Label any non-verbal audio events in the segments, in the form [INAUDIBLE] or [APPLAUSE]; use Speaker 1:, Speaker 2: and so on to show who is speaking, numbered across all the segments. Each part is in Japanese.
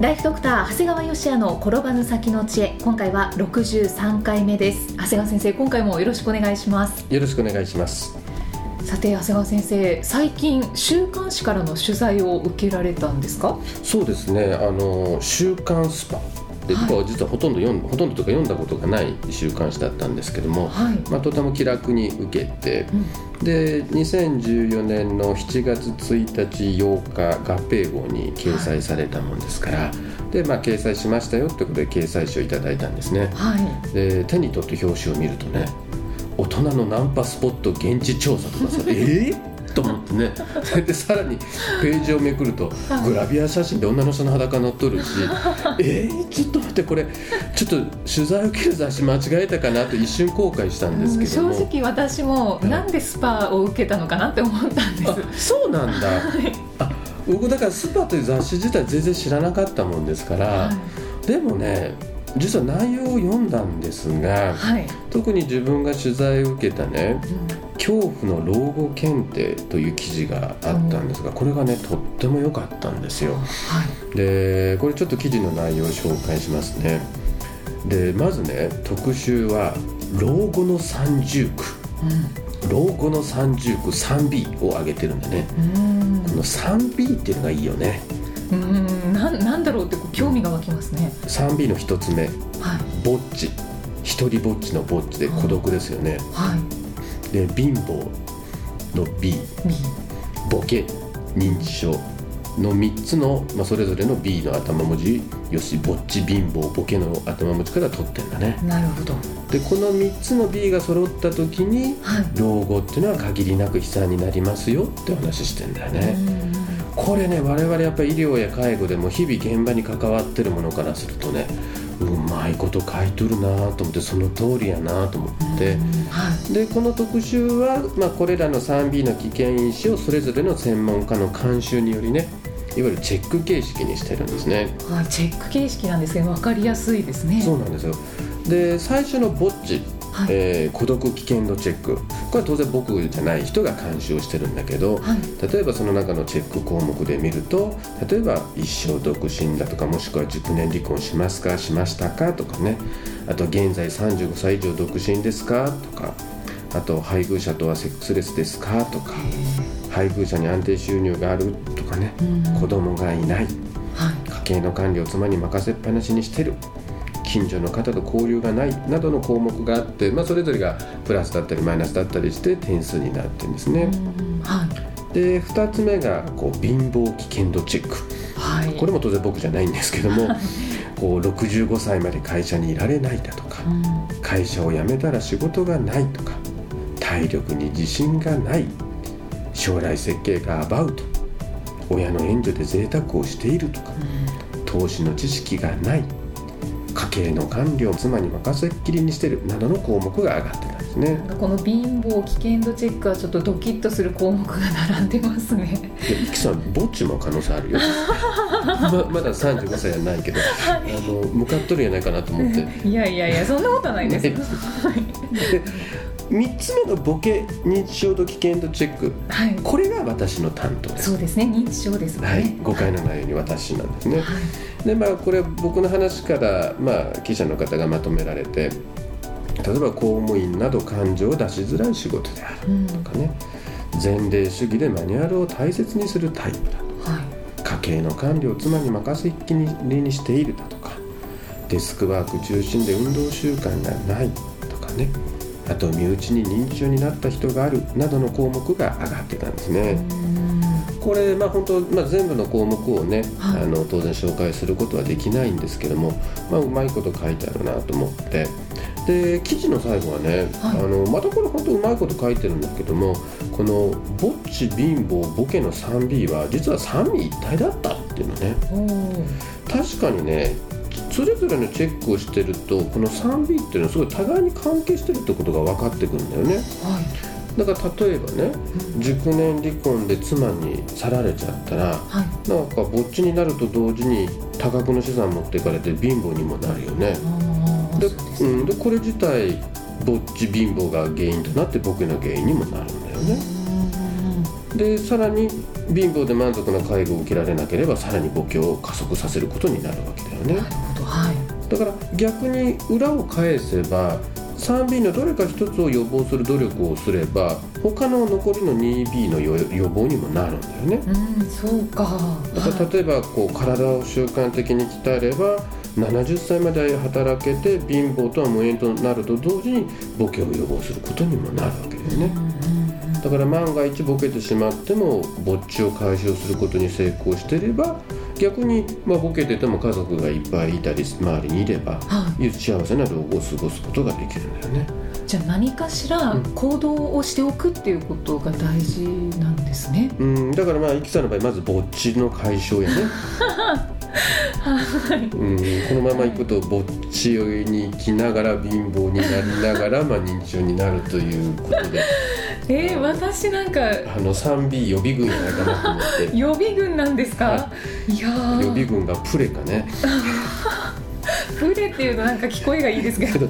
Speaker 1: ライフドクター長谷川芳也の転ばぬ先の知恵今回は63回目です長谷川先生今回もよろしくお願いします
Speaker 2: よろしくお願いします。
Speaker 1: さて長谷川先生最近週刊誌からの取材を受けられたんですか？
Speaker 2: そうですね。あの週刊スパで
Speaker 1: はい。
Speaker 2: 僕は実はほとんど読んほとんどとか読んだことがない週刊誌だったんですけども、
Speaker 1: はい。
Speaker 2: まあとても気楽に受けて、で2014年の7月1日8日合併号に掲載されたもんですから、でまあ掲載しましたよってことで掲載誌をいただいたんですね。
Speaker 1: はい。
Speaker 2: で手に取って表紙を見るとね大人のナンパスポット現地調査とかさ [LAUGHS] えー？と思ってね。[LAUGHS] でさらにページをめくると
Speaker 1: はい。
Speaker 2: グラビア写真で女の人の裸載っとるしえー、ちょっと待ってこれちょっと取材受ける雑誌間違えたかなと一瞬後悔したんですけども
Speaker 1: 正直私も
Speaker 2: い
Speaker 1: なんでスパを受けたのかなって思ったんです、
Speaker 2: あそうなんだあ僕だからスパという雑誌自体全然知らなかったもんですから、
Speaker 1: はい
Speaker 2: でもね実は内容を読んだんですが、
Speaker 1: はい、
Speaker 2: 特に自分が取材を受けたね恐怖の老後検定という記事があったんですがこれがねとっても良かったんですよ。
Speaker 1: はい。
Speaker 2: でこれちょっと記事の内容を紹介しますね。でまずね特集は老後の三重苦。老後の三重苦 3B を挙げてるんだね。
Speaker 1: うん。
Speaker 2: この 3B っていうのがいいよね。
Speaker 1: うん。うんなんなんだろうってこう興味が湧きますね。
Speaker 2: 3B の一つ目。
Speaker 1: はい。
Speaker 2: ぼっち。一人ぼっちのぼっちで孤独ですよね。
Speaker 1: はい
Speaker 2: で貧乏の B ボケ認知症の3つの、まあ、それぞれの B の頭文字よしぼっち貧乏ボケの頭文字から取ってんだね。
Speaker 1: なるほど。
Speaker 2: でこの3つの B が揃った時に
Speaker 1: はい。
Speaker 2: 老後っていうのは限りなく悲惨になりますよって話してんだよね。これね我々やっぱり医療や介護でも日々現場に関わってるものからするとねうまいこと書いとるなと思ってその通りやなと思って。
Speaker 1: はい。
Speaker 2: でこの特集は、まあ、これらの 3B の危険因子をそれぞれの専門家の監修によりねいわゆるチェック形式にしてるんですね。
Speaker 1: はい、チェック形式なんですけど分かりやすいですね。
Speaker 2: そうなんですよ。で最初のぼっち、
Speaker 1: はい。
Speaker 2: えー孤独危険度チェック。これは当然僕じゃない人が監修をしてるんだけど、
Speaker 1: はい。
Speaker 2: 例えばその中のチェック項目で見ると例えば一生独身だとかもしくは熟年離婚しますかしましたかとかね。あと現在35歳以上独身ですかとか。あと配偶者とはセックスレスですかとか。配偶者に安定収入があるとかね。
Speaker 1: うん。
Speaker 2: 子供がいない。
Speaker 1: はい。
Speaker 2: 家計の管理を妻に任せっぱなしにしてる近所の方と交流がないなどの項目があって、まあ、それぞれがプラスだったりマイナスだったりして点数になってるんですね。
Speaker 1: うんはい。
Speaker 2: で2つ目がこう貧乏危険度チェック。
Speaker 1: はい。
Speaker 2: これも当然僕じゃないんですけどもこう65歳まで会社にいられないだとか
Speaker 1: うん。
Speaker 2: 会社を辞めたら仕事がないとか体力に自信がない将来設計がアバウト親の援助で贅沢をしているとか投資の知識がない家計の管理を妻に任せっきりにしてるなどの項目が上がってたんですね。
Speaker 1: この貧乏危険度チェックはちょっとドキッとする項目が並んでますね。
Speaker 2: でイキさんぼっちも可能性あるよ。[LAUGHS] ままだ35歳はないけどあの向かっとるんやないかなと思って。
Speaker 1: いやいやいやそんなことはないです。
Speaker 2: ね3つ目のボケ認知症と危険度チェック。
Speaker 1: はい。
Speaker 2: これが私の担当です。
Speaker 1: そうですね。認知症ですね。
Speaker 2: はい、誤解のないように私なんですね。
Speaker 1: はい。
Speaker 2: でまあこれ僕の話から、まあ、記者の方がまとめられて例えば公務員など感情を出しづらい仕事である
Speaker 1: うん
Speaker 2: とかね。前例主義でマニュアルを大切にするタイプだと
Speaker 1: はい。
Speaker 2: 家計の管理を妻に任せっきりにしているだとか。デスクワーク中心で運動習慣がないとかねあと身内に認知症になった人があるなどの項目が上がってたんですね。これ、まあ、本当、まあ、全部の項目をね、
Speaker 1: はい。
Speaker 2: あの当然紹介することはできないんですけども、まあ、うまいこと書いてあるなと思って。で記事の最後はね、
Speaker 1: はい。
Speaker 2: あのまたこれ本当うまいこと書いてるんだけどもこの「ぼっち貧乏ボケの 3B」は実は三位一体だったっていうのね。確かにねそれぞれのチェックをしてるとこの 3B っていうのはすごい互いに関係してるってことが分かってくるんだよね。
Speaker 1: はい。
Speaker 2: だから例えばね熟年離婚で妻に去られちゃったら
Speaker 1: はい。
Speaker 2: なんかぼっちになると同時に多額の資産持っていかれて貧乏にもなるよね。で,、
Speaker 1: う
Speaker 2: ん、でこれ自体ぼっち貧乏が原因となってボケの原因にもなるんだよね。
Speaker 1: うん。
Speaker 2: でさらに貧乏で満足な介護を受けられなければさらにボケを加速させることになるわけだよね
Speaker 1: はい。
Speaker 2: だから逆に裏を返せば 3B のどれか一つを予防する努力をすれば他の残りの 2B の予予防にもなるんだよね。
Speaker 1: うんそうか。
Speaker 2: だから例えばこう体を習慣的に鍛えれば70歳まで働けて貧乏とは無縁となると同時にボケを予防することにもなるわけだよね。だから万が一ボケてしまってもぼっちを解消することに成功していれば逆に、まあ、ボケてても家族がいっぱいいたり周りにいれば
Speaker 1: はい。
Speaker 2: 幸せな老後を過ごすことができるんだよね
Speaker 1: じゃあ何かしら行動をしておくっていうことが大事なんですね。
Speaker 2: うん。だからまあイキさんの場合まずぼっちの解消やね。[LAUGHS]
Speaker 1: はい。
Speaker 2: うん。このままいくとぼっちに行きながら貧乏になりながら、まあ、認知症になるということで。[LAUGHS]
Speaker 1: えー、私なんか
Speaker 2: あの 3B 予備軍やないかなと思って。[LAUGHS]
Speaker 1: 予備軍なんですか？、
Speaker 2: はい。
Speaker 1: や
Speaker 2: 予備
Speaker 1: ー、
Speaker 2: 軍がプレかね
Speaker 1: プレっていうとなんか聞こえがいいですけど。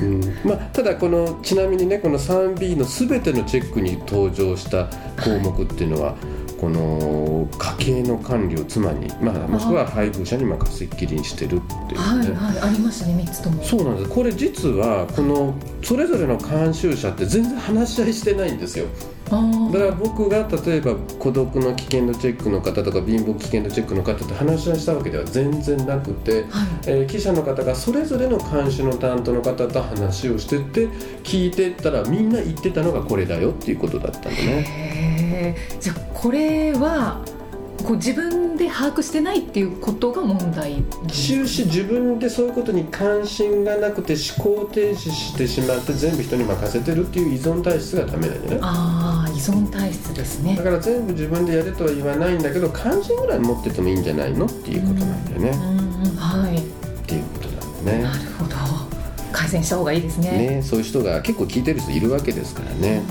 Speaker 2: うんまあ、ただこのちなみにねこの 3B の全てのチェックに登場した項目っていうのは、この家計の管理を妻に、まあ、もしくは配偶者に任せっきりにしてるっていうね、
Speaker 1: はいはいありましたね三つとも。
Speaker 2: そうなんですこれ実はこのそれぞれの監修者って全然話し合いしてないんですよだから僕が例えば孤独の危険度チェックの方とか貧乏危険度チェックの方と話し合いしたわけでは全然なくて、
Speaker 1: はい。
Speaker 2: えー記者の方がそれぞれの監修の担当の方と話をしてって聞いてったらみんな言ってたのがこれだよっていうことだったのね。
Speaker 1: へえ。じゃあこれはこう自分で把握してないっていうことが問題
Speaker 2: 終始自分でそういうことに関心がなくて思考停止してしまって全部人に任せてるっていう依存体質がダメなんだよね。
Speaker 1: ああ依存体質ですね
Speaker 2: だ。から全部自分でやれとは言わないんだけど関心ぐらい持っててもいいんじゃないのっていうことなんだよね。
Speaker 1: うんうんはい。
Speaker 2: っていうことなんだね
Speaker 1: な。るほど改善した方がいいですね。
Speaker 2: ねそういう人が結構聞いてる人いるわけですからね。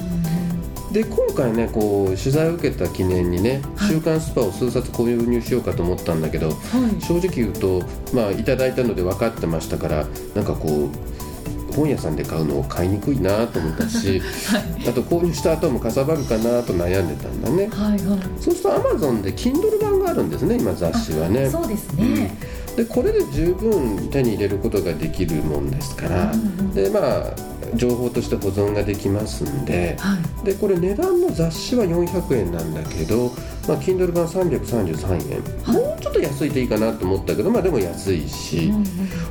Speaker 2: で今回ねこう取材を受けた記念にね「
Speaker 1: はい
Speaker 2: 週刊スパ」を数冊購入しようかと思ったんだけど
Speaker 1: はい。
Speaker 2: 正直言うとまあいただいたので分かってましたからなんかこう本屋さんで買うのを買いにくいなと思ったし [LAUGHS] あと購入した後もかさばるかなと悩んでたんだね
Speaker 1: はいはい。
Speaker 2: そうすると Amazon で Kindle 版があるんですね今雑誌はね
Speaker 1: そうですね。
Speaker 2: でこれで十分手に入れることができるもんですから、
Speaker 1: うんうん
Speaker 2: でまあ情報として保存ができますんで
Speaker 1: はい。
Speaker 2: でこれ値段の雑誌は400円なんだけど、まあ、Kindle 版333円。もうちょっと安いでいいかなと思ったけどまあでも安いし、
Speaker 1: うんうん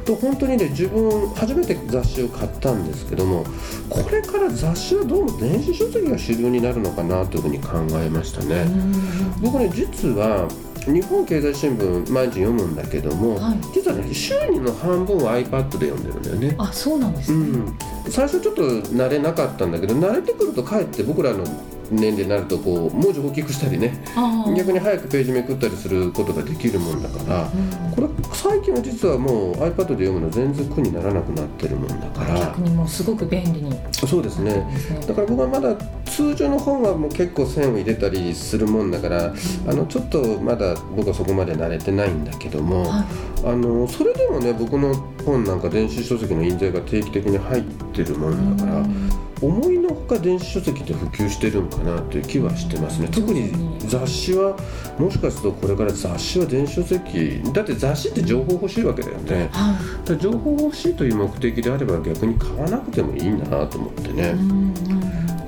Speaker 2: と本当にね自分初めて雑誌を買ったんですけどもこれから雑誌はどうも電子書籍が主流になるのかなというふうに考えましたね。僕ね実は日本経済新聞毎日読むんだけども、
Speaker 1: はい
Speaker 2: 実はね週にの半分は iPad で読んでるんだよね。
Speaker 1: あそうなんですね。
Speaker 2: うん、最初ちょっと慣れなかったんだけど慣れてくるとかえって僕らの年齢になるとこう文字大きくしたりね逆に早くページめくったりすることができるもんだから
Speaker 1: うん。
Speaker 2: これ最近は実はもう iPad で読むの全然苦にならなくなってるもんだから。
Speaker 1: 逆にもうすごく便利に。
Speaker 2: そうですね。だから僕はまだ通常の本はもう結構線を入れたりするもんだからあのちょっとまだ僕はそこまで慣れてないんだけども、
Speaker 1: はい。
Speaker 2: あのそれでもね僕の本なんか電子書籍の印税が定期的に入ってるもんだから思いのほか電子書籍って普及してるんかなという気はしてますね。
Speaker 1: うん。
Speaker 2: 特に雑誌はもしかするとこれから雑誌は電子書籍だって雑誌って情報欲しいわけだよね。
Speaker 1: は
Speaker 2: だから情報欲しいという目的であれば逆に買わなくてもいいなと思ってね、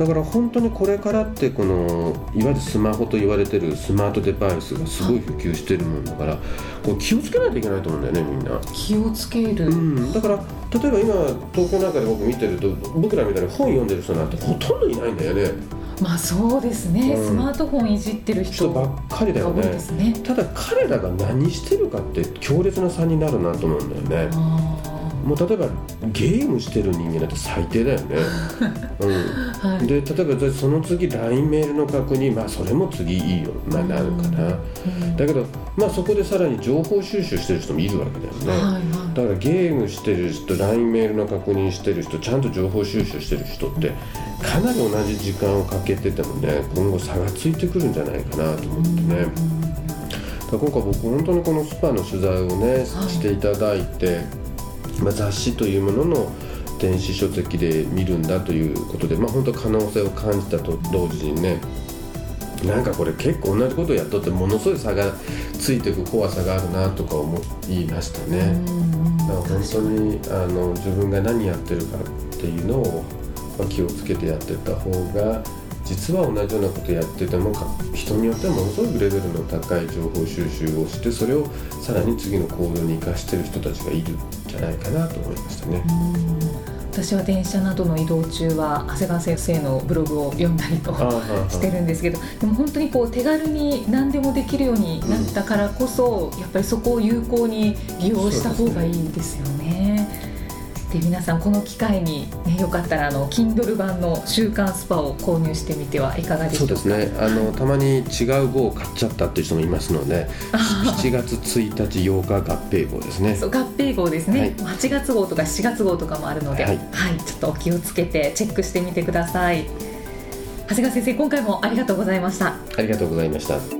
Speaker 2: だから本当にこれからってこのいわゆるスマホと言われてるスマートデバイスがすごい普及してるもんだからこう気をつけないといけないと思うんだよねみんな。
Speaker 1: 気をつける。
Speaker 2: うん、だから例えば今東京なんかで僕見てると僕らみたいに本読んでる人なんてほとんどいないんだよね。
Speaker 1: まあそうですね、
Speaker 2: うん。
Speaker 1: スマートフォンいじってる人
Speaker 2: 人ばっかりだよね。
Speaker 1: すね。
Speaker 2: ただ彼らが何してるかって強烈な差になるなと思うんだよね。
Speaker 1: あ
Speaker 2: もう例えばゲームしてる人間なんて最低だよね、[LAUGHS] うん。
Speaker 1: はい。
Speaker 2: で例えばその次 LINE メールの確認まあそれも次いいよ。まあなるかな、だけどまあそこでさらに情報収集してる人もいるわけだよね、
Speaker 1: はいはい。
Speaker 2: だからゲームしてる人 LINE メールの確認してる人ちゃんと情報収集してる人ってかなり同じ時間をかけててもね今後差がついてくるんじゃないかなと思ってね、だから今回僕本当にこのスパの取材をね、していただいて、まあ、雑誌というものの電子書籍で見るんだということで、まあ、本当可能性を感じたと同時にねなんかこれ結構同じことをやっとってものすごい差がついていく怖さがあるなとか思いましたね。だから本当にあの自分が何やってるかっていうのを、まあ、気をつけてやってった方が実は同じようなことやっててもか人によってはものすごくレベルの高い情報収集をしてそれをさらに次の行動に生かしてる人たちがいるんじゃないかなと思いましたね。
Speaker 1: 私は電車などの移動中は長谷川先生のブログを読んだりとしてるんですけどでも本当にこう手軽に何でもできるようになったからこそ、やっぱりそこを有効に利用した方がいいですよね。で皆さんこの機会に、ね、よかったらあの Kindle 版の「週刊スパ」を購入してみてはいかがでしょうか？
Speaker 2: そうですね。あのたまに違う号を買っちゃったっていう人もいますので7月1日8日合併号ですね。
Speaker 1: そう合併号ですね、
Speaker 2: はい。
Speaker 1: 8月号とか7月号とかもあるので、は
Speaker 2: はいい。
Speaker 1: ちょっとお気をつけてチェックしてみてください。長谷川先生今回もありがとうございました。
Speaker 2: ありがとうございました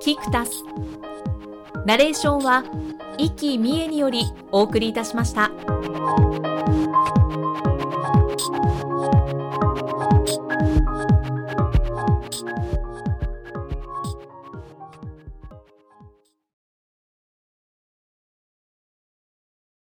Speaker 1: キクタスナレーションは生きみえによりお送りいたしました。